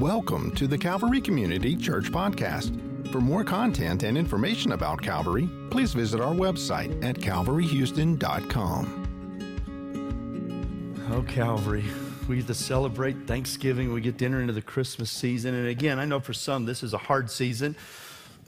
Welcome to the Calvary Community Church Podcast. For more content and information about Calvary, please visit our website at calvaryhouston.com. Oh, Calvary. We get to celebrate Thanksgiving. We get to enter into the Christmas season. And again, I know for some this is a hard season.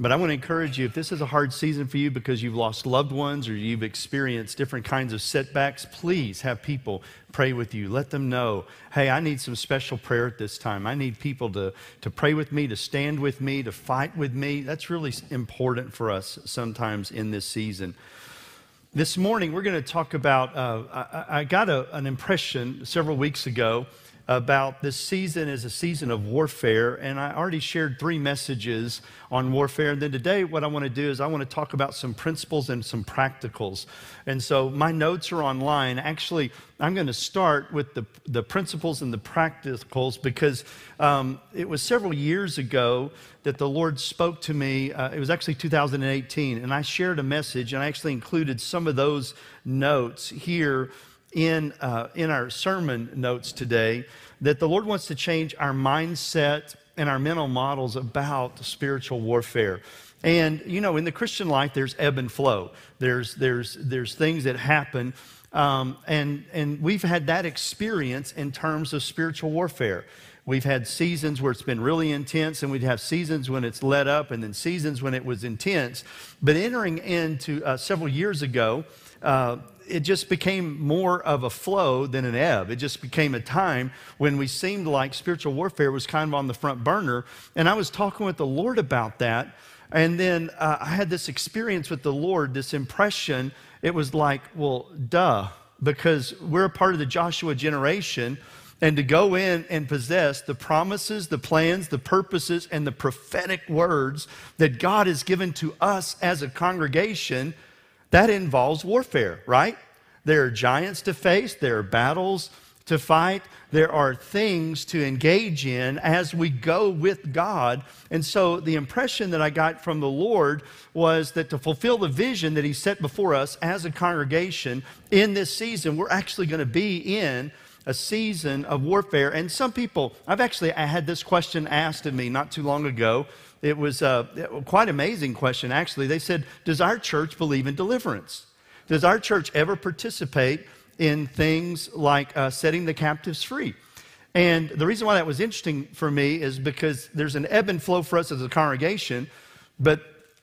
But I want to encourage you if this is a hard season for you because you've lost loved ones or you've experienced different kinds of setbacks, please have people pray with you. Let them know, hey, I need some special prayer at this time. I need people to, to pray with me, to stand with me, to fight with me. That's really important for us sometimes in this season. This morning, we're going to talk about. Uh, I, I, got a, an impression several weeks ago about this season is a season of warfare, and I already shared three messages on warfare. And then today, what I want to do is I want to talk about some principles and some practicals. And so my notes are online. Actually, I'm going to start with the, the principles and the practicals because um, it was several years ago that the Lord spoke to me. Uh, it was actually 2018, and I shared a message, and I actually included some of those notes here in, uh, in our sermon notes today that the Lord wants to change our mindset and our mental models about spiritual warfare. And, you know, in the Christian life, there's ebb and flow, there's, there's, there's things that happen. Um, and, and we've had that experience in terms of spiritual warfare. We've had seasons where it's been really intense, and we'd have seasons when it's let up, and then seasons when it was intense. But entering into uh, several years ago, uh, it just became more of a flow than an ebb. It just became a time when we seemed like spiritual warfare was kind of on the front burner. And I was talking with the Lord about that. And then uh, I had this experience with the Lord, this impression. It was like, well, duh, because we're a part of the Joshua generation. And to go in and possess the promises, the plans, the purposes, and the prophetic words that God has given to us as a congregation that involves warfare, right? There are giants to face, there are battles to fight, there are things to engage in as we go with God. And so the impression that I got from the Lord was that to fulfill the vision that He set before us as a congregation in this season, we're actually going to be in a season of warfare. And some people, I've actually I had this question asked of me not too long ago it was a quite amazing question, actually. They said, Does our church believe in deliverance? Does our church ever participate in things like uh, setting the captives free? And the reason why that was interesting for me is because there's an ebb and flow for us as a congregation, but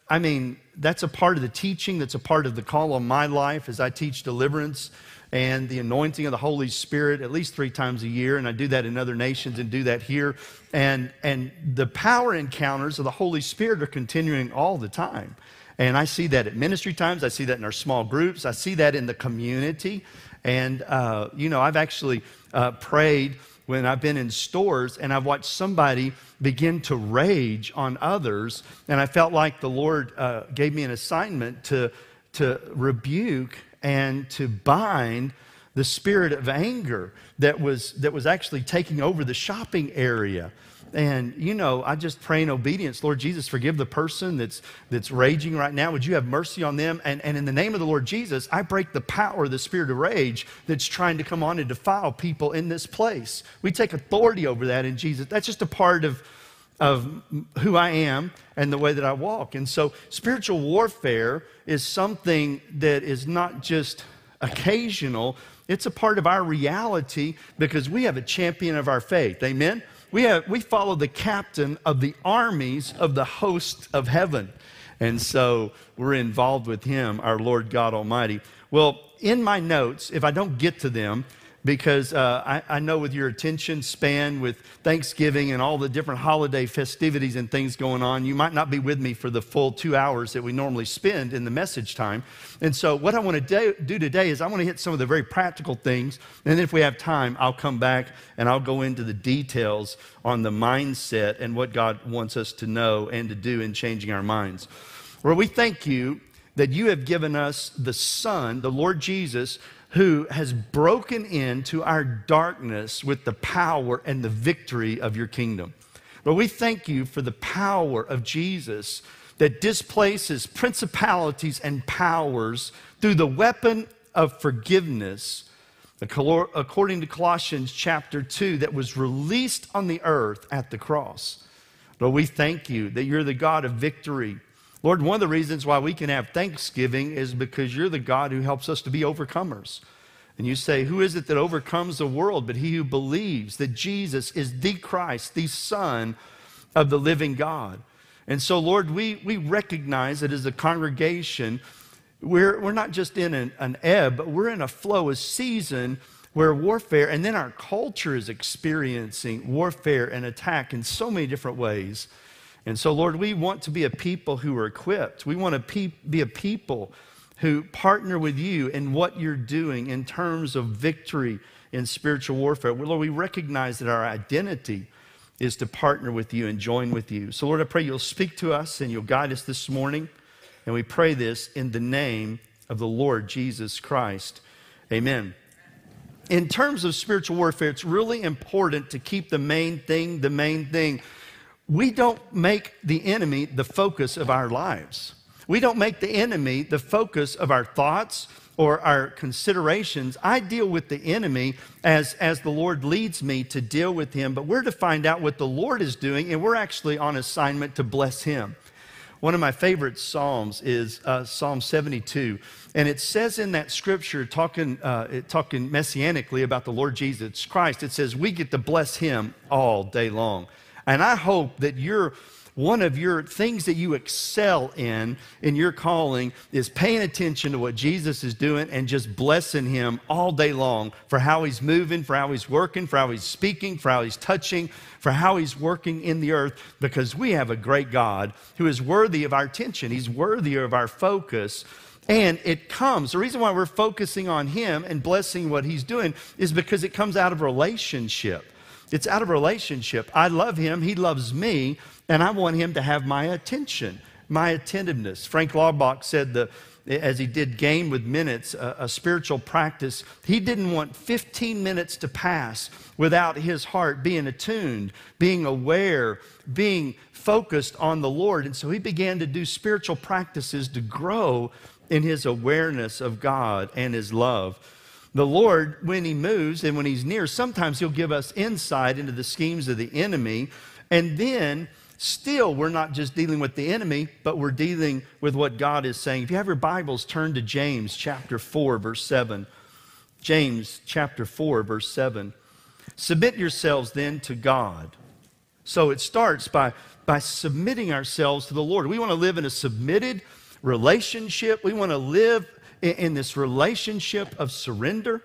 I mean, that's a part of the teaching, that's a part of the call on my life as I teach deliverance and the anointing of the Holy Spirit at least three times a year, and I do that in other nations and do that here. And, and the power encounters of the Holy Spirit are continuing all the time. And I see that at ministry times, I see that in our small groups, I see that in the community. And, uh, you know, I've actually uh, prayed when I've been in stores and I've watched somebody begin to rage on others, and I felt like the Lord uh, gave me an assignment to, to rebuke and to bind the spirit of anger that was, that was actually taking over the shopping area. And, you know, I just pray in obedience, Lord Jesus, forgive the person that's, that's raging right now. Would you have mercy on them? And, and in the name of the Lord Jesus, I break the power of the spirit of rage that's trying to come on and defile people in this place. We take authority over that in Jesus. That's just a part of, of who I am and the way that I walk. And so, spiritual warfare is something that is not just occasional, it's a part of our reality because we have a champion of our faith. Amen? We, have, we follow the captain of the armies of the host of heaven. And so we're involved with him, our Lord God Almighty. Well, in my notes, if I don't get to them, because uh, I, I, know with your attention span with Thanksgiving and all the different holiday festivities and things going on, you might not be with me for the full two hours that we normally spend in the message time. And so, what I want to do, today is I want to hit some of the very practical things. And then, if we have time, I'll come back and I'll go into the details on the mindset and what God wants us to know and to do in changing our minds. Well, we thank you that you have given us the Son, the Lord Jesus who has broken into our darkness with the power and the victory of your kingdom. Lord, we thank you for the power of Jesus that displaces principalities and powers through the weapon of forgiveness according to Colossians chapter 2, that was released on the earth at the cross. Lord, we thank you that you're the God of victory. Lord, one of the reasons why we can have thanksgiving is because you're the God who helps us to be overcomers. And you say, Who is it that overcomes the world but he who believes that Jesus is the Christ, the Son of the living God? And so, Lord, we, we recognize that as a congregation, we're, we're not just in an, an ebb, but we're in a flow, a season where warfare, and then our culture is experiencing warfare and attack in so many different ways. And so, Lord, we want to be a people who are equipped. We want to pe- be a people who partner with you in what you're doing in terms of victory in spiritual warfare. Lord, we recognize that our identity is to partner with you and join with you. So, Lord, I pray you'll speak to us and you'll guide us this morning. And we pray this in the name of the Lord Jesus Christ. Amen. In terms of spiritual warfare, it's really important to keep the main thing the main thing. We don't make the enemy the focus of our lives. We don't make the enemy the focus of our thoughts or our considerations. I deal with the enemy as, as the Lord leads me to deal with him, but we're to find out what the Lord is doing, and we're actually on assignment to bless him. One of my favorite Psalms is uh, Psalm 72. And it says in that scripture, talking, uh, talking messianically about the Lord Jesus Christ, it says, We get to bless him all day long. And I hope that you're one of your things that you excel in in your calling is paying attention to what Jesus is doing and just blessing him all day long for how he's moving, for how he's working, for how he's speaking, for how he's touching, for how he's working in the earth because we have a great God who is worthy of our attention. He's worthy of our focus. And it comes, the reason why we're focusing on him and blessing what he's doing is because it comes out of relationship. It's out of relationship. I love him, he loves me, and I want him to have my attention, my attentiveness. Frank Laubach said that as he did game with minutes, a, a, spiritual practice, he didn't want 15 minutes to pass without his heart being attuned, being aware, being focused on the Lord. And so he began to do spiritual practices to grow in his awareness of God and his love. The Lord, when he moves and when he's near, sometimes he'll give us insight into the schemes of the enemy. And then Still, we're not just dealing with the enemy, but we're dealing with what God is saying. If you have your Bibles, turn to James chapter 4, verse 7. James chapter 4, verse 7. Submit yourselves then to God. So it starts by, by submitting ourselves to the Lord. We want to live in a submitted relationship. We want to live in, in this relationship of surrender.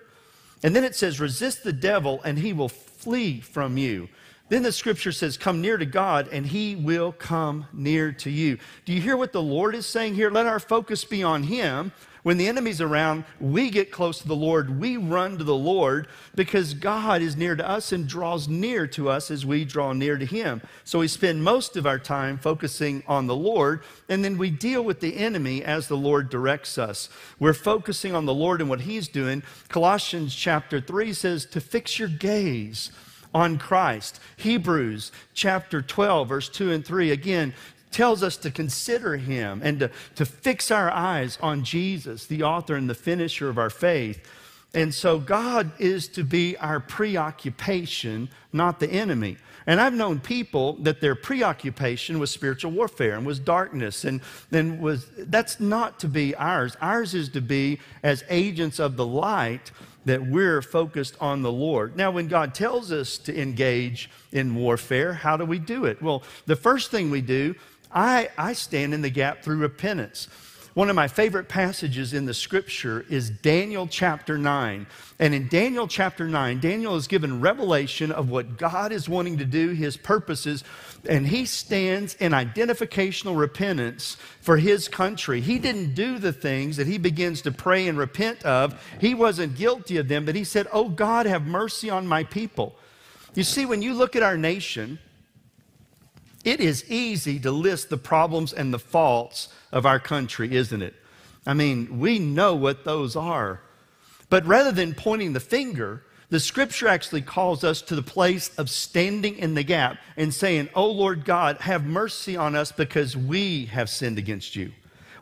And then it says, resist the devil and he will flee from you. Then the scripture says, Come near to God, and he will come near to you. Do you hear what the Lord is saying here? Let our focus be on him. When the enemy's around, we get close to the Lord. We run to the Lord because God is near to us and draws near to us as we draw near to him. So we spend most of our time focusing on the Lord, and then we deal with the enemy as the Lord directs us. We're focusing on the Lord and what he's doing. Colossians chapter 3 says to fix your gaze on Christ. Hebrews chapter 12, verse 2 and 3, again, tells us to consider him and to, to fix our eyes on Jesus, the author and the finisher of our faith. And so God is to be our preoccupation, not the enemy. And I've known people that their preoccupation was spiritual warfare and was darkness and then was that's not to be ours. Ours is to be as agents of the light that we're focused on the Lord. Now, when God tells us to engage in warfare, how do we do it? Well, the first thing we do, I, I stand in the gap through repentance. One of my favorite passages in the scripture is Daniel chapter 9. And in Daniel chapter 9, Daniel is given revelation of what God is wanting to do, his purposes, and he stands in identificational repentance for his country. He didn't do the things that he begins to pray and repent of. He wasn't guilty of them, but he said, Oh God, have mercy on my people. You see, when you look at our nation, it is easy to list the problems and the faults of our country, isn't it? I mean, we know what those are. But rather than pointing the finger, the scripture actually calls us to the place of standing in the gap and saying, Oh Lord God, have mercy on us because we have sinned against you.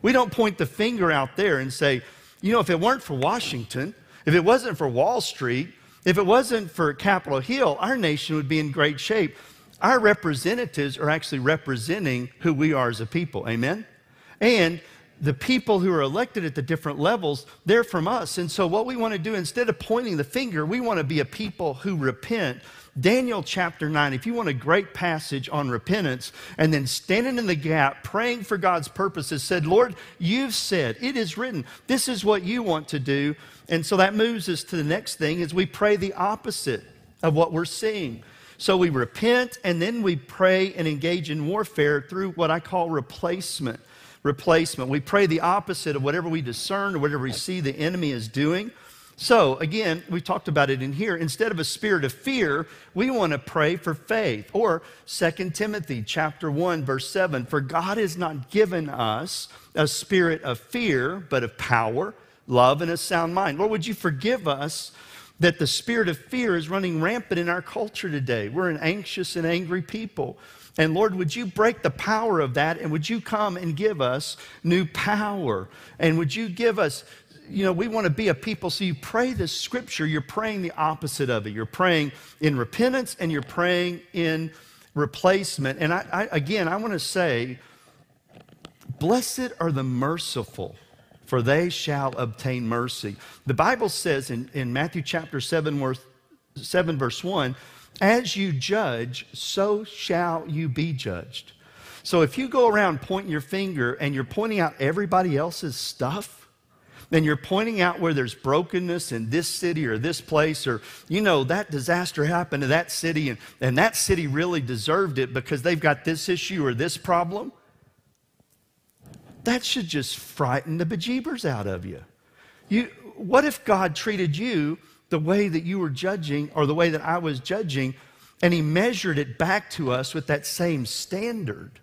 We don't point the finger out there and say, You know, if it weren't for Washington, If it wasn't for Wall Street, if it wasn't for Capitol Hill, our nation would be in great shape. Our representatives are actually representing who we are as a people. Amen? And the people who are elected at the different levels, they're from us. And so, what we want to do, instead of pointing the finger, we want to be a people who repent. Daniel chapter 9, if you want a great passage on repentance and then standing in the gap, praying for God's purposes, said, Lord, you've said, it is written, this is what you want to do. And so that moves us to the next thing is we pray the opposite of what we're seeing. So we repent and then we pray and engage in warfare through what I call replacement replacement. We pray the opposite of whatever we discern or whatever we see the enemy is doing. So, again, we talked about it in here. Instead of a spirit of fear, we want to pray for faith. Or 2 Timothy chapter 1 verse 7, for God has not given us a spirit of fear, but of power, love and a sound mind. Lord, would you forgive us that the spirit of fear is running rampant in our culture today? We're an anxious and angry people. And Lord, would you break the power of that and would you come and give us new power? And would you give us, you know, we want to be a people. So you pray this scripture, you're praying the opposite of it. You're praying in repentance and you're praying in replacement. And I, I again, I want to say, blessed are the merciful for they shall obtain mercy. The Bible says in, in Matthew chapter 7, verse, 7, verse 1, as you judge, so shall you be judged. So if you go around pointing your finger and you're pointing out everybody else's stuff, then you're pointing out where there's brokenness in this city or this place, or, you know, that disaster happened to that city and, and that city really deserved it because they've got this issue or this problem. That should just frighten the bejeebers out of you. you what if God treated you the way that you were judging or the way that I was judging, and he measured it back to us with that same standard.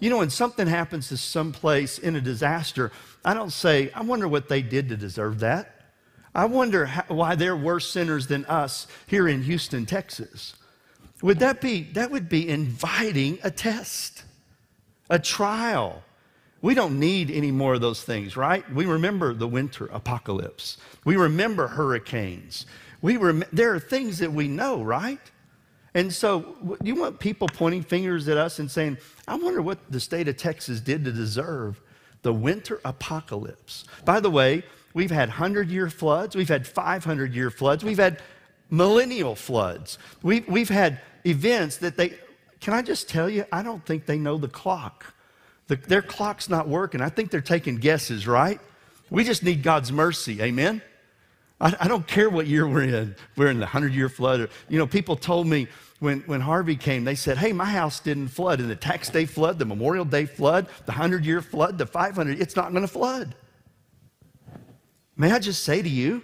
You know, when something happens to someplace in a disaster, I don't say, I wonder what they did to deserve that. I wonder how, why they're worse sinners than us here in Houston, Texas. Would that be, that would be inviting a test, a trial. We don't need any more of those things, right? We remember the winter apocalypse. We remember hurricanes. We rem- there are things that we know, right? And so you want people pointing fingers at us and saying, I wonder what the state of Texas did to deserve the winter apocalypse. By the way, we've had 100 year floods, we've had 500 year floods, we've had millennial floods. We've, we've had events that they, can I just tell you, I don't think they know the clock. The, their clock's not working. I think they're taking guesses, right? We just need God's mercy. Amen? I, I don't care what year we're in. We're in the 100 year flood. Or, you know, people told me when, when Harvey came, they said, hey, my house didn't flood. In the tax day flood, the Memorial Day flood, the 100 year flood, the 500, it's not going to flood. May I just say to you,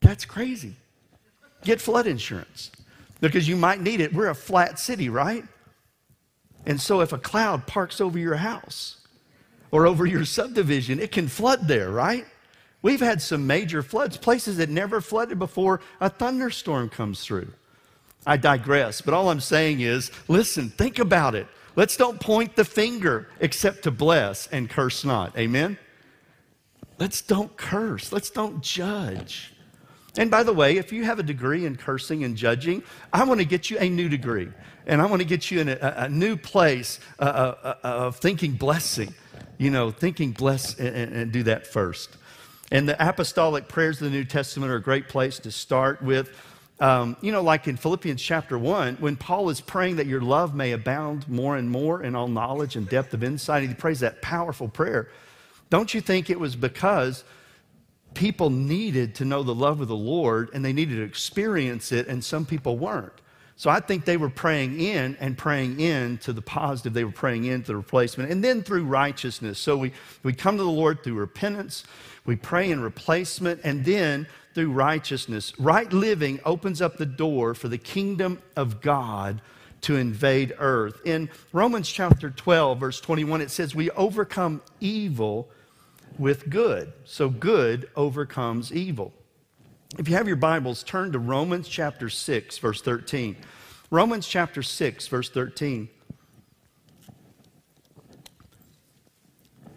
that's crazy. Get flood insurance because you might need it. We're a flat city, right? And so if a cloud parks over your house or over your subdivision, it can flood there, right? We've had some major floods, places that never flooded before a thunderstorm comes through. I digress, but all I'm saying is listen, think about it. Let's don't point the finger except to bless and curse not. Amen? Let's don't curse. Let's don't judge. And by the way, if you have a degree in cursing and judging, I want to get you a new degree. And I want to get you in a, a new place of thinking blessing. You know, thinking bless and, and do that first. And the apostolic prayers of the New Testament are a great place to start with. Um, you know, like in Philippians chapter 1, when Paul is praying that your love may abound more and more in all knowledge and depth of insight, he prays that powerful prayer. Don't you think it was because people needed to know the love of the Lord and they needed to experience it, and some people weren't. So I think they were praying in and praying in to the positive. They were praying into the replacement. And then through righteousness. So we, we come to the Lord through repentance, we pray in replacement, and then through righteousness. Right living opens up the door for the kingdom of God to invade earth. In Romans chapter 12, verse 21, it says, We overcome evil with good. So good overcomes evil. If you have your Bibles, turn to Romans chapter 6, verse 13. Romans chapter 6, verse 13.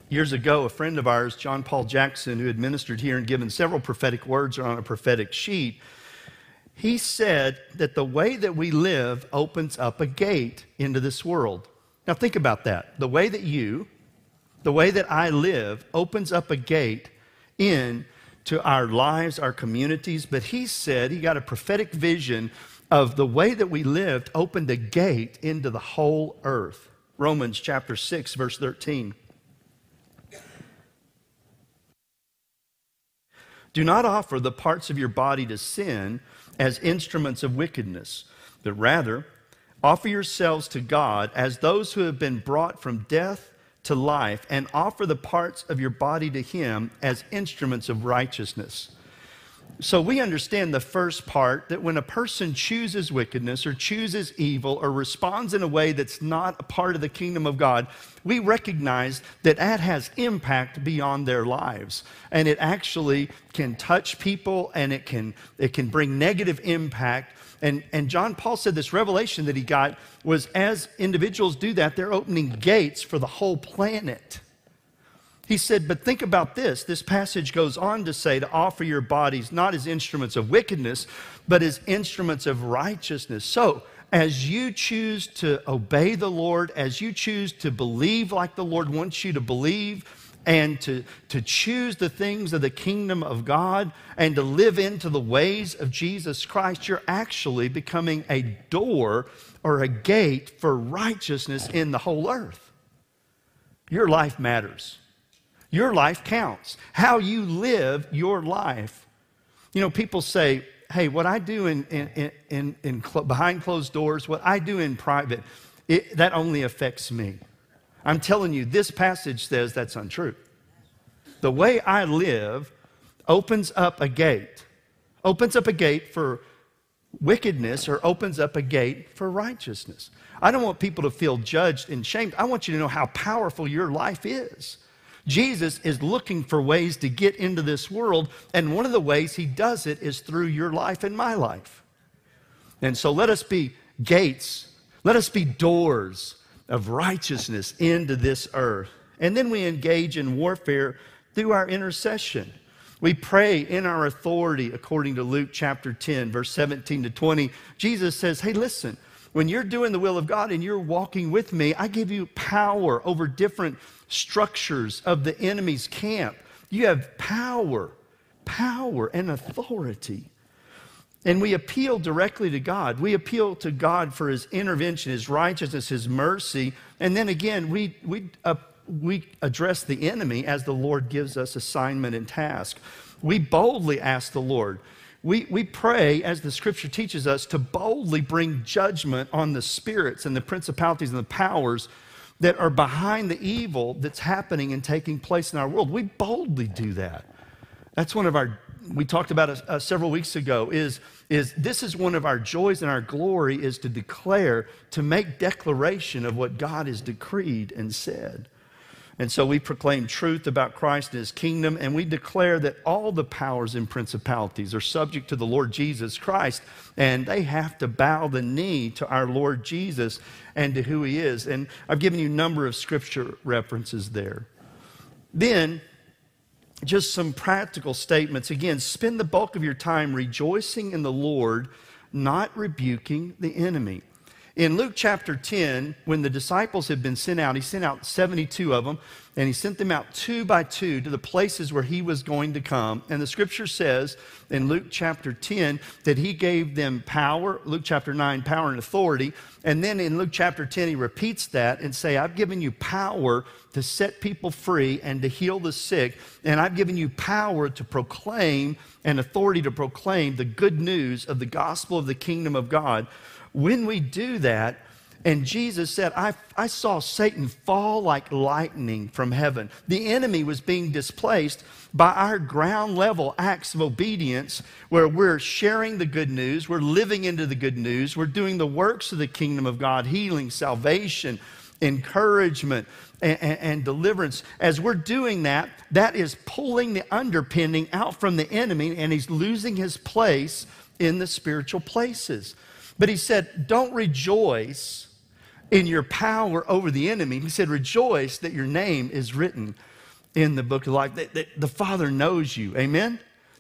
Years ago, a friend of ours, John Paul Jackson, who had ministered here and given several prophetic words on a prophetic sheet, he said that the way that we live opens up a gate into this world. Now, think about that. The way that you, the way that I live, opens up a gate in to our lives, our communities. But he said he got a prophetic vision of the way that we lived opened a gate into the whole earth. Romans chapter 6, verse 13. Do not offer the parts of your body to sin as instruments of wickedness, but rather offer yourselves to God as those who have been brought from death to life, and offer the parts of your body to Him as instruments of righteousness. So we understand the first part that when a person chooses wickedness or chooses evil or responds in a way that's not a part of the kingdom of God, we recognize that that has impact beyond their lives. And it actually can touch people and it can, it can bring negative impact. And, and John Paul said this revelation that he got was as individuals do that, they're opening gates for the whole planet. He said, but think about this. This passage goes on to say to offer your bodies not as instruments of wickedness, but as instruments of righteousness. So, as you choose to obey the Lord, as you choose to believe like the Lord wants you to believe, and to, to choose the things of the kingdom of God and to live into the ways of Jesus Christ, you're actually becoming a door or a gate for righteousness in the whole earth. Your life matters. Your life counts. How you live your life. You know, people say, hey, what I do in, in, in, in cl- behind closed doors, what I do in private, it, that only affects me. I'm telling you, this passage says that's untrue. The way I live opens up a gate, opens up a gate for wickedness or opens up a gate for righteousness. I don't want people to feel judged and shamed. I want you to know how powerful your life is. Jesus is looking for ways to get into this world, and one of the ways he does it is through your life and my life. And so let us be gates, let us be doors of righteousness into this earth. And then we engage in warfare through our intercession. We pray in our authority according to Luke chapter 10, verse 17 to 20. Jesus says, Hey, listen, when you're doing the will of God and you're walking with me, I give you power over different structures of the enemy's camp. You have power, power, and authority. And we appeal directly to God. We appeal to God for his intervention, his righteousness, his mercy. And then again, we, we, uh, we address the enemy as the Lord gives us assignment and task. We boldly ask the Lord. We, we pray, as the scripture teaches us, to boldly bring judgment on the spirits and the principalities and the powers that are behind the evil that's happening and taking place in our world. We boldly do that. That's one of our, we talked about it uh, several weeks ago, is, is this is one of our joys and our glory is to declare, to make declaration of what God has decreed and said. And so we proclaim truth about Christ and his kingdom, and we declare that all the powers and principalities are subject to the Lord Jesus Christ, and they have to bow the knee to our Lord Jesus and to who he is. And I've given you a number of scripture references there. Then, just some practical statements. Again, spend the bulk of your time rejoicing in the Lord, not rebuking the enemy. In Luke chapter 10, when the disciples had been sent out, he sent out 72 of them, and he sent them out two by two to the places where he was going to come. And the scripture says in Luke chapter 10 that he gave them power, Luke chapter 9, power and authority. And then in Luke chapter 10, he repeats that and say, I've given you power to set people free and to heal the sick. And I've given you power to proclaim and authority to proclaim the good news of the gospel of the kingdom of God. When we do that, and Jesus said, I, I saw Satan fall like lightning from heaven. The enemy was being displaced by our ground level acts of obedience where we're sharing the good news, we're living into the good news, we're doing the works of the kingdom of God, healing, salvation, encouragement, and, and, and deliverance. As we're doing that, that is pulling the underpinning out from the enemy, and he's losing his place in the spiritual places. But he said, Don't rejoice in your power over the enemy. He said, Rejoice that your name is written in the book of life. The, the, the Father knows you. Amen?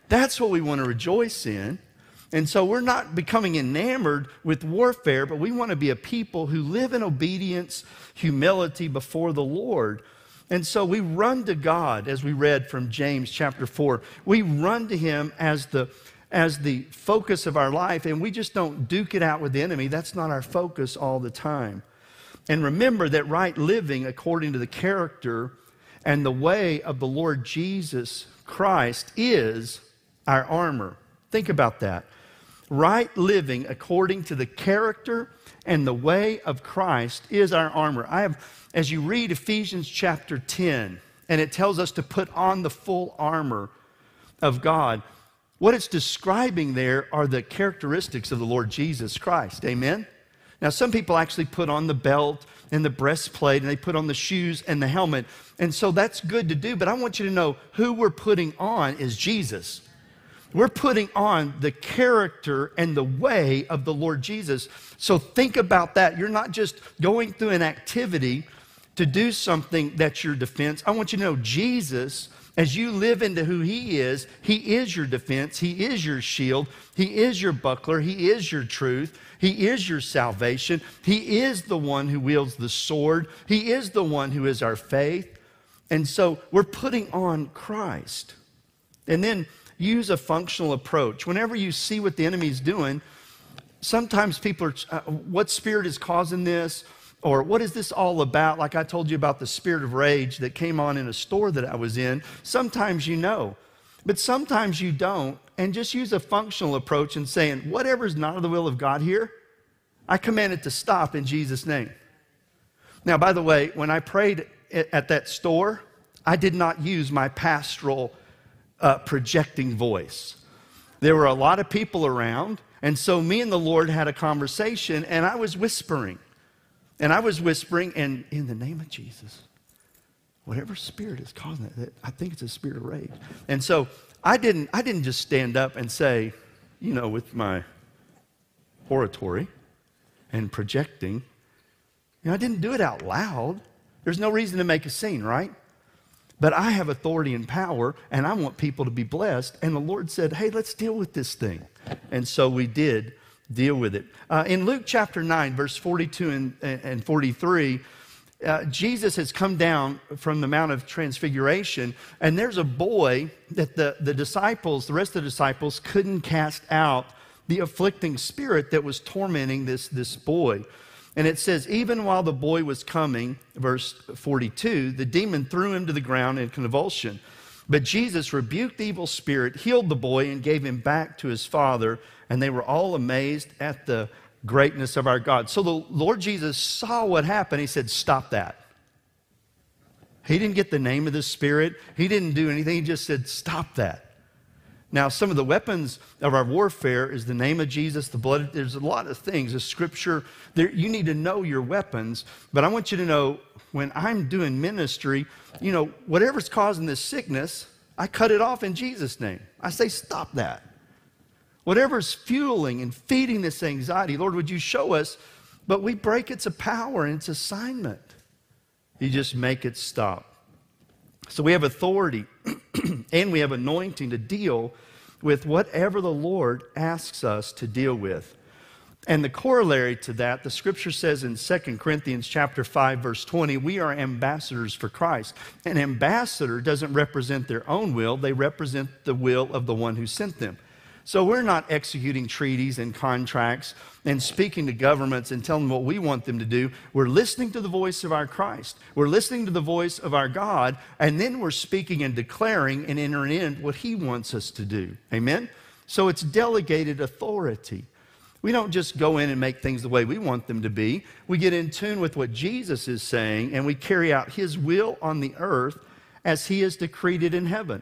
That's what we want to rejoice in. And so we're not becoming enamored with warfare, but we want to be a people who live in obedience, humility before the Lord. And so we run to God, as we read from James chapter 4. We run to Him as the, as the focus of our life, and we just don't duke it out with the enemy. That's not our focus all the time. And remember that right living according to the character and the way of the Lord Jesus Christ is our armor. Think about that. Right living according to the character and the way of Christ is our armor. I have, as you read Ephesians chapter 10, and it tells us to put on the full armor of God, what it's describing there are the characteristics of the Lord Jesus Christ. Amen? Now, some people actually put on the belt and the breastplate and they put on the shoes and the helmet. And so that's good to do, but I want you to know who we're putting on is Jesus. We're putting on the character and the way of the Lord Jesus. So think about that. You're not just going through an activity to do something that's your defense. I want you to know Jesus, as you live into who He is, He is your defense, He is your shield, He is your buckler, He is your truth. He is your salvation. He is the one who wields the sword. He is the one who is our faith. And so we're putting on Christ. And then use a functional approach. Whenever you see what the enemy's doing, sometimes people are, uh, what spirit is causing this? Or what is this all about? Like I told you about the spirit of rage that came on in a store that I was in. Sometimes you know, but sometimes you don't. And just use a functional approach and saying, whatever is not of the will of God here, I command it to stop in Jesus' name. Now, by the way, when I prayed at that store, I did not use my pastoral uh, projecting voice. There were a lot of people around, and so me and the Lord had a conversation, and I was whispering. And I was whispering, and in the name of Jesus, whatever spirit is causing it, I think it's a spirit of rage. And so I didn't, I didn't just stand up and say, you know, with my oratory and projecting, you know, I didn't do it out loud. There's no reason to make a scene, right? But I have authority and power, and I want people to be blessed. And the Lord said, Hey, let's deal with this thing. And so we did deal with it. Uh, in Luke chapter 9, verse 42 and, and 43, uh, Jesus has come down from the Mount of Transfiguration, and there's a boy that the, the disciples, the rest of the disciples, couldn't cast out the afflicting spirit that was tormenting this, this boy. And it says, even while the boy was coming, verse 42, the demon threw him to the ground in convulsion. But Jesus rebuked the evil spirit, healed the boy, and gave him back to his father. And they were all amazed at the greatness of our God. So the Lord Jesus saw what happened. He said, Stop that. He didn't get the name of the spirit, he didn't do anything. He just said, Stop that. Now, some of the weapons of our warfare is the name of Jesus, the blood. There's a lot of things. The scripture, there, you need to know your weapons. But I want you to know when I'm doing ministry, you know, whatever's causing this sickness, I cut it off in Jesus' name. I say, stop that. Whatever's fueling and feeding this anxiety, Lord, would you show us? But we break its power and its assignment. You just make it stop. So we have authority and we have anointing to deal with whatever the Lord asks us to deal with. And the corollary to that, the scripture says in 2 Corinthians chapter 5 verse 20, we are ambassadors for Christ. An ambassador doesn't represent their own will, they represent the will of the one who sent them. So we're not executing treaties and contracts and speaking to governments and telling them what we want them to do. We're listening to the voice of our Christ. We're listening to the voice of our God, and then we're speaking and declaring and entering in what He wants us to do. Amen? So it's delegated authority. We don't just go in and make things the way we want them to be. We get in tune with what Jesus is saying and we carry out his will on the earth as he has decreed it in heaven.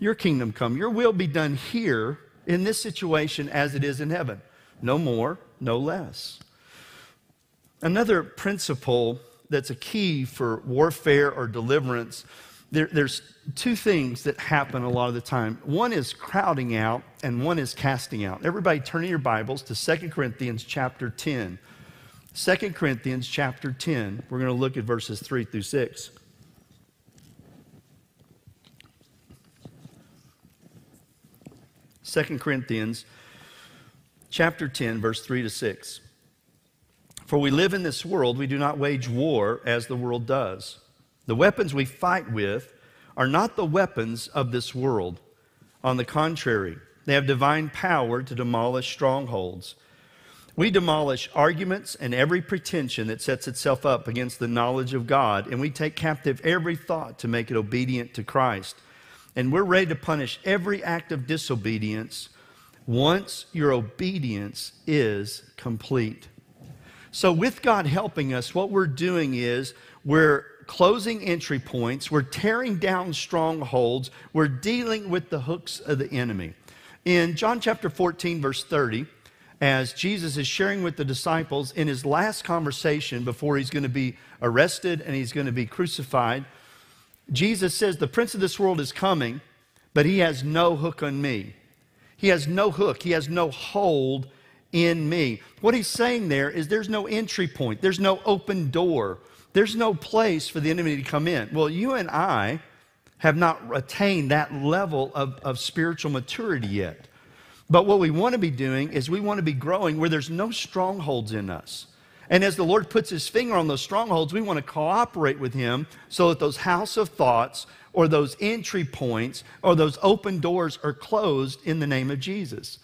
Your kingdom come, your will be done here in this situation as it is in heaven. No more, no less. Another principle that's a key for warfare or deliverance, there, there's two things that happen a lot of the time. One is crowding out, and one is casting out. Everybody turn in your Bibles to 2 Corinthians chapter 10. 2 Corinthians chapter 10, we're going to look at verses 3 through 6. 2 Corinthians chapter 10, verse 3 to 6. For we live in this world, we do not wage war as the world does. The weapons we fight with are not the weapons of this world. On the contrary, they have divine power to demolish strongholds. We demolish arguments and every pretension that sets itself up against the knowledge of God, and we take captive every thought to make it obedient to Christ. And we're ready to punish every act of disobedience once your obedience is complete. So, with God helping us, what we're doing is we're closing entry points, we're tearing down strongholds, we're dealing with the hooks of the enemy. In John chapter 14, verse 30, as Jesus is sharing with the disciples in his last conversation before he's going to be arrested and he's going to be crucified, Jesus says, The prince of this world is coming, but he has no hook on me. He has no hook, he has no hold in me. What he's saying there is there's no entry point, there's no open door, there's no place for the enemy to come in. Well, you and I have not attained that level of, of spiritual maturity yet. But what we want to be doing is we want to be growing where there's no strongholds in us. And as the Lord puts his finger on those strongholds, we want to cooperate with him so that those house of thoughts or those entry points or those open doors are closed in the name of Jesus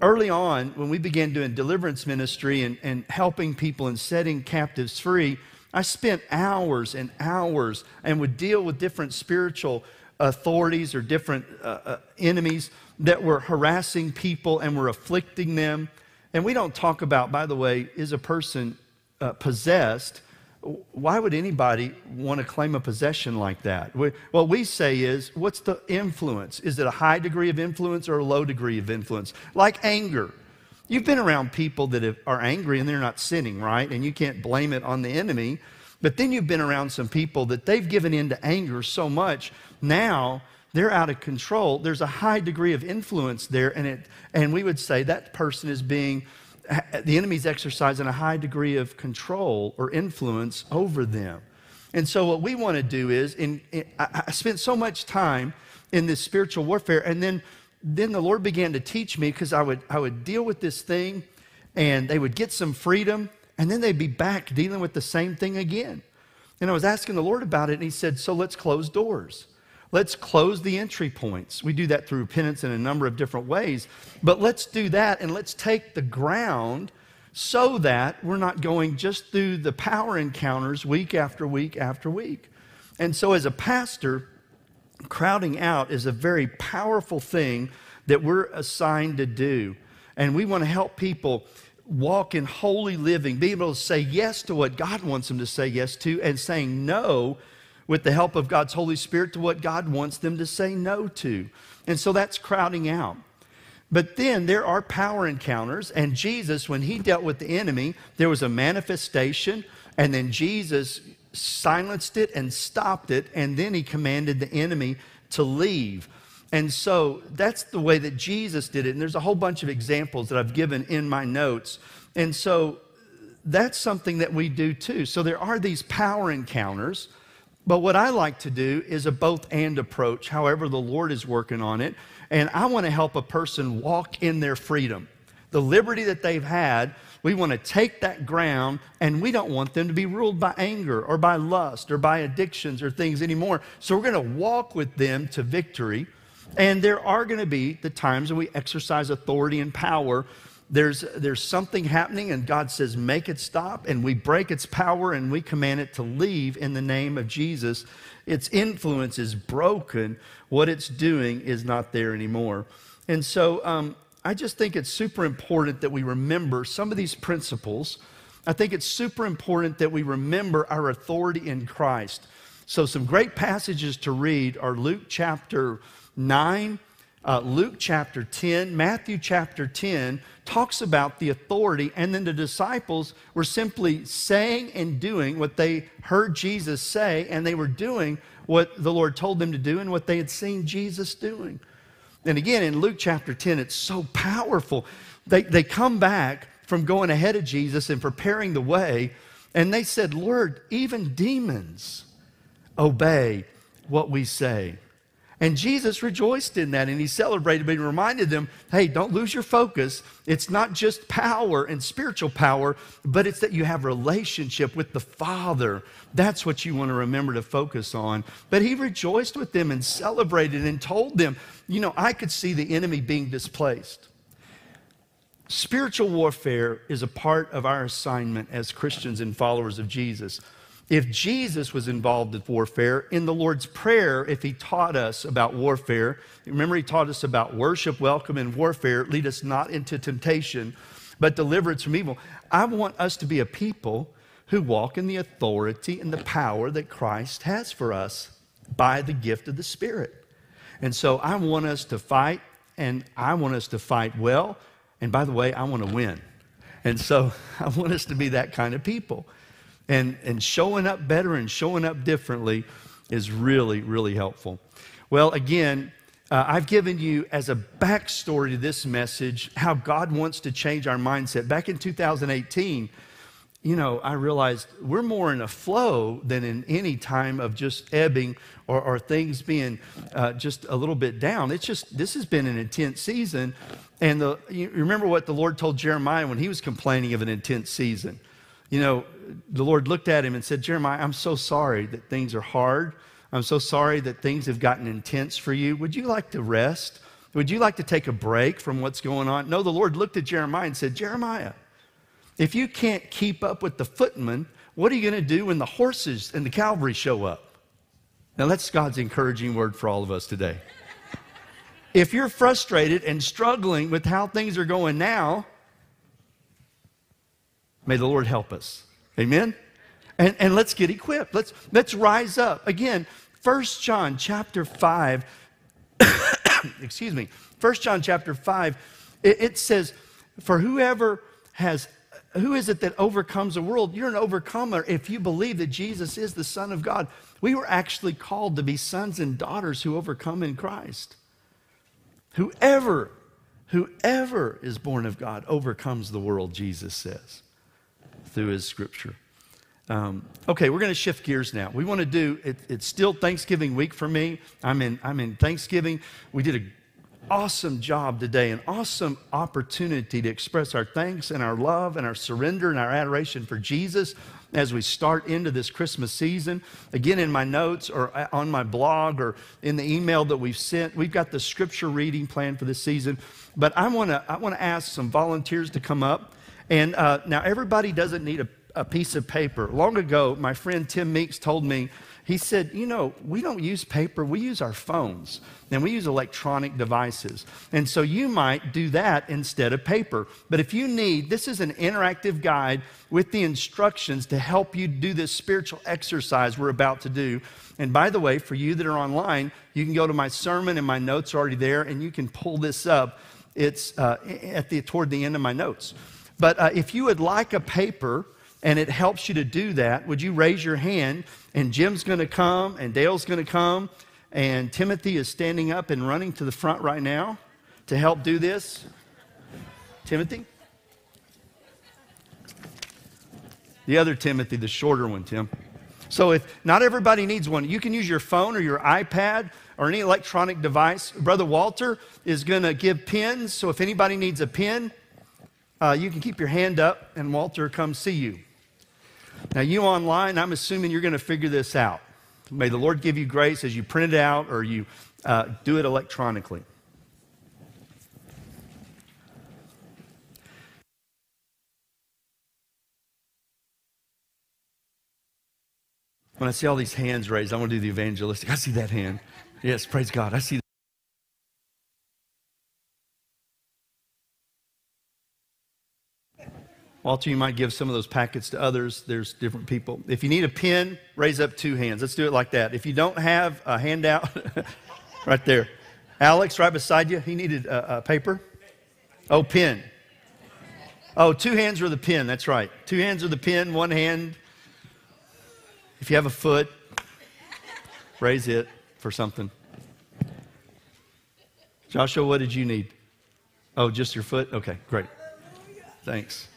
early on, when we began doing deliverance ministry and, and helping people and setting captives free, I spent hours and hours and would deal with different spiritual authorities or different uh, uh, enemies that were harassing people and were afflicting them. And we don't talk about, by the way, is a person uh, possessed? why would anybody want to claim a possession like that? What we say is, what's the influence? Is it a high degree of influence or a low degree of influence? Like anger. You've been around people that are angry and they're not sinning, right? And you can't blame it on the enemy. But then you've been around some people that they've given in to anger so much, now they're out of control. There's a high degree of influence there, and, it, and we would say that person is being the enemy's exercising a high degree of control or influence over them. And so, what we want to do is, in, in, I, spent so much time in this spiritual warfare, and then, then the Lord began to teach me because I would, I would deal with this thing, and they would get some freedom, and then they'd be back dealing with the same thing again. And I was asking the Lord about it, and He said, So let's close doors. Let's close the entry points. We do that through penance in a number of different ways. But let's do that and let's take the ground so that we're not going just through the power encounters week after week after week. And so, as a pastor, crowding out is a very powerful thing that we're assigned to do. And we want to help people walk in holy living, be able to say yes to what God wants them to say yes to, and saying no with the help of God's Holy Spirit to what God wants them to say no to. And so that's crowding out. But then there are power encounters, and Jesus, when he dealt with the enemy, there was a manifestation, and then Jesus silenced it and stopped it, and then he commanded the enemy to leave. And so that's the way that Jesus did it. And there's a whole bunch of examples that I've given in my notes. And so that's something that we do too. So there are these power encounters but what I like to do is a both and approach, however, the Lord is working on it. And I want to help a person walk in their freedom. The liberty that they've had, we want to take that ground and we don't want them to be ruled by anger or by lust or by addictions or things anymore. So we're going to walk with them to victory. And there are going to be the times when we exercise authority and power there's, there's something happening and God says, make it stop, and we break its power and we command it to leave in the name of Jesus. Its influence is broken. What it's doing is not there anymore. And so um, I just think it's super important that we remember some of these principles. I think it's super important that we remember our authority in Christ. So, some great passages to read are Luke chapter 9 uh, Luke chapter 10, Matthew chapter 10 talks about the authority, and then the disciples were simply saying and doing what they heard Jesus say, and they were doing what the Lord told them to do and what they had seen Jesus doing. And again, in Luke chapter 10, it's so powerful. They, they come back from going ahead of Jesus and preparing the way, and they said, Lord, even demons obey what we say. And Jesus rejoiced in that and he celebrated, but he reminded them hey, don't lose your focus. It's not just power and spiritual power, but it's that you have relationship with the Father. That's what you want to remember to focus on. But he rejoiced with them and celebrated and told them, you know, I could see the enemy being displaced. Spiritual warfare is a part of our assignment as Christians and followers of Jesus. If Jesus was involved in warfare, in the Lord's Prayer, if he taught us about warfare, remember he taught us about worship, welcome, and warfare, lead us not into temptation, but deliver us from evil. I want us to be a people who walk in the authority and the power that Christ has for us by the gift of the Spirit. And so I want us to fight, and I want us to fight well. And by the way, I want to win. And so I want us to be that kind of people. And, and showing up better and showing up differently is really, really helpful. Well, again, uh, I've given you as a backstory to this message how God wants to change our mindset. Back in 2018, you know, I realized we're more in a flow than in any time of just ebbing or, or things being uh, just a little bit down. It's just, this has been an intense season. And the, you remember what the Lord told Jeremiah when he was complaining of an intense season? You know, the Lord looked at him and said, Jeremiah, I'm so sorry that things are hard. I'm so sorry that things have gotten intense for you. Would you like to rest? Would you like to take a break from what's going on? No, the Lord looked at Jeremiah and said, Jeremiah, if you can't keep up with the footmen, what are you going to do when the horses and the cavalry show up? Now, that's God's encouraging word for all of us today. if you're frustrated and struggling with how things are going now, may the Lord help us. Amen? And, and let's get equipped. Let's, let's rise up. Again, First John chapter 5, excuse me, First John chapter 5, it, it says, For whoever has who is it that overcomes the world? You're an overcomer if you believe that Jesus is the Son of God. We were actually called to be sons and daughters who overcome in Christ. Whoever, whoever is born of God overcomes the world, Jesus says through his scripture. Um, okay, we're going to shift gears now. We want to do it, it's still Thanksgiving week for me. I'm in I'm in Thanksgiving. We did an awesome job today, an awesome opportunity to express our thanks and our love and our surrender and our adoration for Jesus as we start into this Christmas season. Again, in my notes or on my blog or in the email that we've sent, we've got the scripture reading plan for this season. But I want to I want to ask some volunteers to come up. And uh, now everybody doesn't need a, a piece of paper. Long ago, my friend Tim Meeks told me he said, You know, we don't use paper, we use our phones and we use electronic devices. And so you might do that instead of paper. But if you need, this is an interactive guide with the instructions to help you do this spiritual exercise we're about to do. And by the way, for you that are online, you can go to my sermon and my notes are already there and you can pull this up. It's uh, at the, toward the end of my notes. But uh, if you would like a paper, and it helps you to do that, would you raise your hand? And Jim's going to come, and Dale's going to come, and Timothy is standing up and running to the front right now to help do this. Timothy? The other Timothy, the shorter one, Tim. So if not everybody needs one, you can use your phone or your iPad or any electronic device. Brother Walter is going to give pins. So if anybody needs a pin, uh, you can keep your hand up and Walter come see you. Now, you online, I'm assuming you're going to figure this out. May the Lord give you grace as you print it out or you uh, do it electronically. When I see all these hands raised, I want to do the evangelistic. I see that hand. Yes, praise God. I see Walter, you might give some of those packets to others. There's different people. If you need a pen, raise up two hands. Let's do it like that. If you don't have a handout, right there. Alex, right beside you, he needed a, a paper. Oh, pen. Oh, two hands are the pen. That's right. Two hands are the pen, one hand. If you have a foot, raise it for something. Joshua, what did you need? Oh, just your foot? Okay, great. Thanks.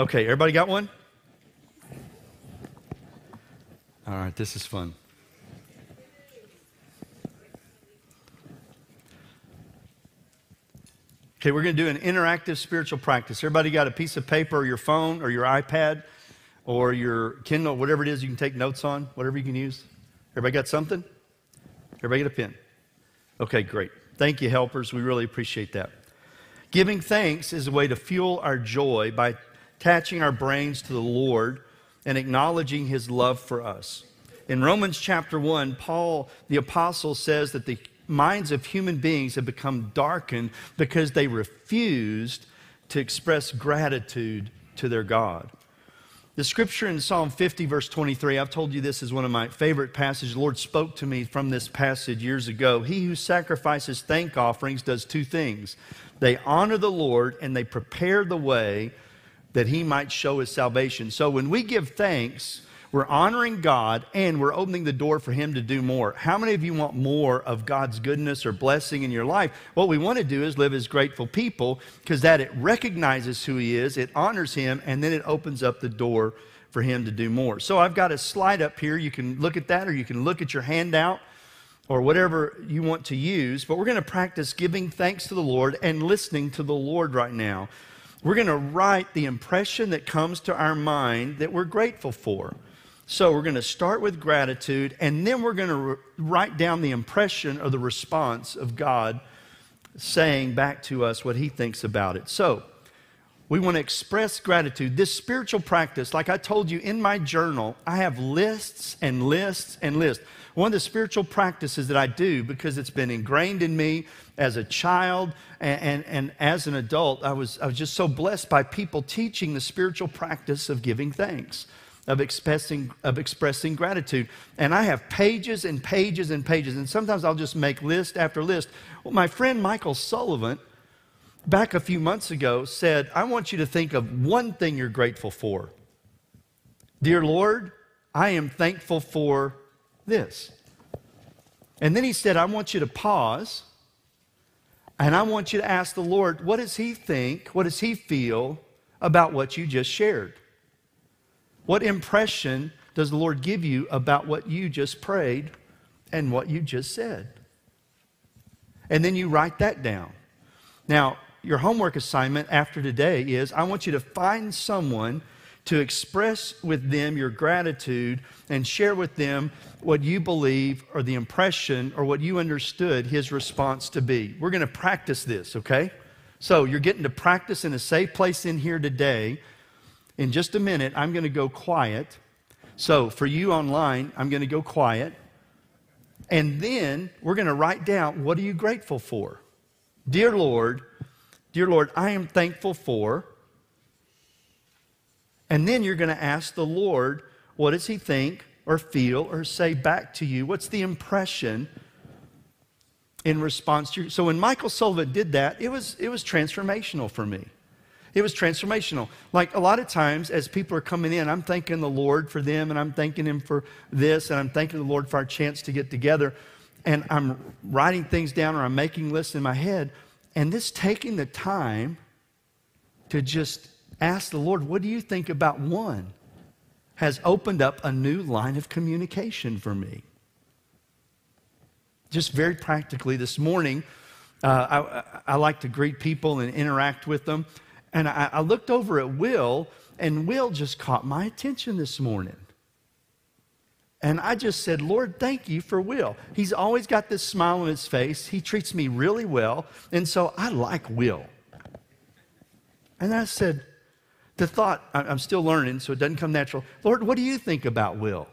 Okay, everybody got one? All right, this is fun. Okay, we're going to do an interactive spiritual practice. Everybody got a piece of paper or your phone or your iPad or your Kindle, whatever it is you can take notes on, whatever you can use? Everybody got something? Everybody get a pen? Okay, great. Thank you, helpers. We really appreciate that. Giving thanks is a way to fuel our joy by attaching our brains to the Lord and acknowledging his love for us. In Romans chapter 1, Paul the apostle says that the minds of human beings have become darkened because they refused to express gratitude to their God. The scripture in Psalm 50, verse 23, I've told you this is one of my favorite passages. The Lord spoke to me from this passage years ago. He who sacrifices thank offerings does two things they honor the Lord and they prepare the way that he might show his salvation. So when we give thanks, we're honoring God and we're opening the door for Him to do more. How many of you want more of God's goodness or blessing in your life? What we want to do is live as grateful people because that it recognizes who He is, it honors Him, and then it opens up the door for Him to do more. So I've got a slide up here. You can look at that or you can look at your handout or whatever you want to use. But we're going to practice giving thanks to the Lord and listening to the Lord right now. We're going to write the impression that comes to our mind that we're grateful for. So we're going to start with gratitude, and then we're going to re- write down the impression or the response of God saying back to us what He thinks about it. So we want to express gratitude. This spiritual practice, like I told you in my journal, I have lists and lists and lists. One of the spiritual practices that I do because it's been ingrained in me as a child and, and, and, as an adult, I was, I was just so blessed by people teaching the spiritual practice of giving thanks of expressing, of expressing gratitude. And I have pages and pages and pages, and sometimes I'll just make list after list. Well, my friend Michael Sullivan, back a few months ago, said, I want you to think of one thing you're grateful for. Dear Lord, I am thankful for this. And then he said, I want you to pause and I want you to ask the Lord, what does he think? What does he feel about what you just shared? What impression does the Lord give you about what you just prayed and what you just said? And then you write that down. Now, your homework assignment after today is I want you to find someone to express with them your gratitude and share with them what you believe or the impression or what you understood his response to be. We're going to practice this, okay? So you're getting to practice in a safe place in here today in just a minute, I'm going to go quiet. So for you online, I'm going to go quiet. And then we're going to write down what are you grateful for? Dear Lord, dear Lord, I am thankful for. And then you're going to ask the Lord, what does he think or feel or say back to you? What's the impression in response to you? So when Michael Silva did that, it was, it was transformational for me. It was transformational. Like a lot of times, as people are coming in, I'm thanking the Lord for them, and I'm thanking Him for this, and I'm thanking the Lord for our chance to get together. And I'm writing things down or I'm making lists in my head. And this taking the time to just ask the Lord, what do you think about one? has opened up a new line of communication for me. Just very practically, this morning, uh, I, I like to greet people and interact with them. And I, I looked over at Will, and Will just caught my attention this morning. And I just said, Lord, thank you for Will. He's always got this smile on his face. He treats me really well. And so I like Will. And I said, the thought, I'm still learning, so it doesn't come natural. Lord, what do you think about Will?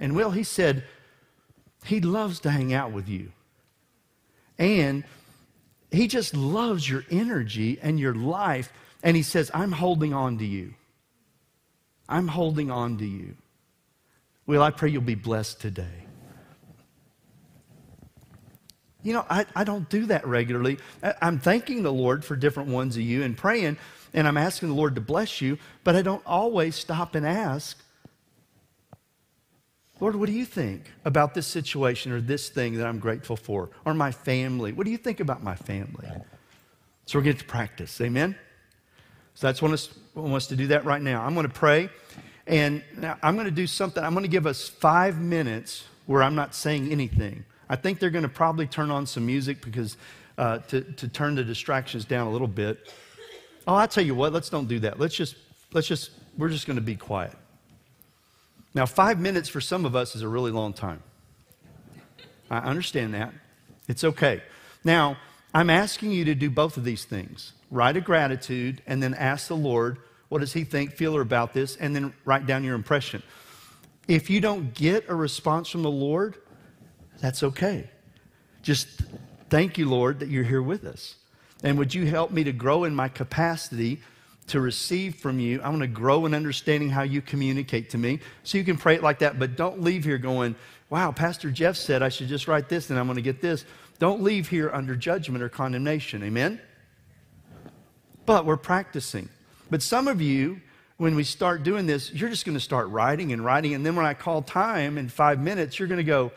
And Will, he said, he loves to hang out with you. And he just loves your energy and your life. And he says, I'm holding on to you. I'm holding on to you. Well, I pray you'll be blessed today. You know, I, I don't do that regularly. I'm thanking the Lord for different ones of you and praying, and I'm asking the Lord to bless you, but I don't always stop and ask, Lord, what do you think about this situation or this thing that I'm grateful for? Or my family? What do you think about my family? So we're getting to practice. Amen? So that's what us, want us to do that right now. I'm going to pray, and I'm going to do something. I'm going to give us five minutes where I'm not saying anything. I think they're going to probably turn on some music because uh, to, to turn the distractions down a little bit. Oh, I tell you what, let's don't do that. Let's just, let's just, we're just going to be quiet. Now, five minutes for some of us is a really long time. I understand that. It's okay. Now, I'm asking you to do both of these things write a gratitude and then ask the Lord, what does He think, feel or about this, and then write down your impression. If you don't get a response from the Lord, that's okay. Just thank you, Lord, that you're here with us. And would you help me to grow in my capacity to receive from you? I want to grow in understanding how you communicate to me. So you can pray it like that, but don't leave here going, wow, Pastor Jeff said I should just write this and I'm going to get this. Don't leave here under judgment or condemnation. Amen? But we're practicing. But some of you, when we start doing this, you're just going to start writing and writing. And then when I call time in five minutes, you're going to go,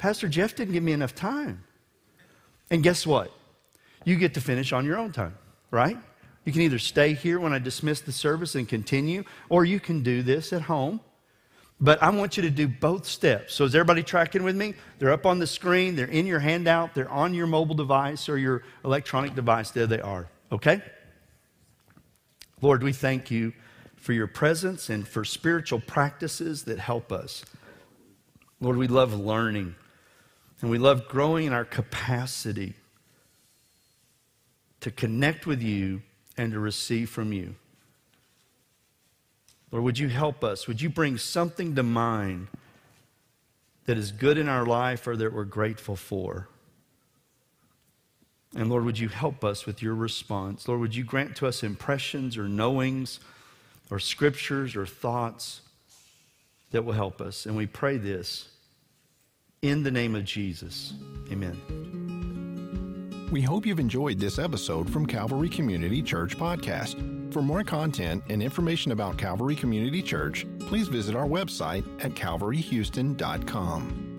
Pastor Jeff didn't give me enough time. And guess what? You get to finish on your own time, right? You can either stay here when I dismiss the service and continue, or you can do this at home but I want you to do both steps. So, is everybody tracking with me? They're up on the screen, they're in your handout, they're on your mobile device or your electronic device. There they are. Okay? Lord, we thank you for your presence and for spiritual practices that help us. Lord, we love learning and we love growing in our capacity to connect with you and to receive from you. Lord, would you help us? Would you bring something to mind that is good in our life or that we're grateful for? And Lord, would you help us with your response? Lord, would you grant to us impressions or knowings or scriptures or thoughts that will help us? And we pray this in the name of Jesus. Amen. We hope you've enjoyed this episode from Calvary Community Church Podcast. For more content and information about Calvary Community Church, please visit our website at calvaryhouston.com.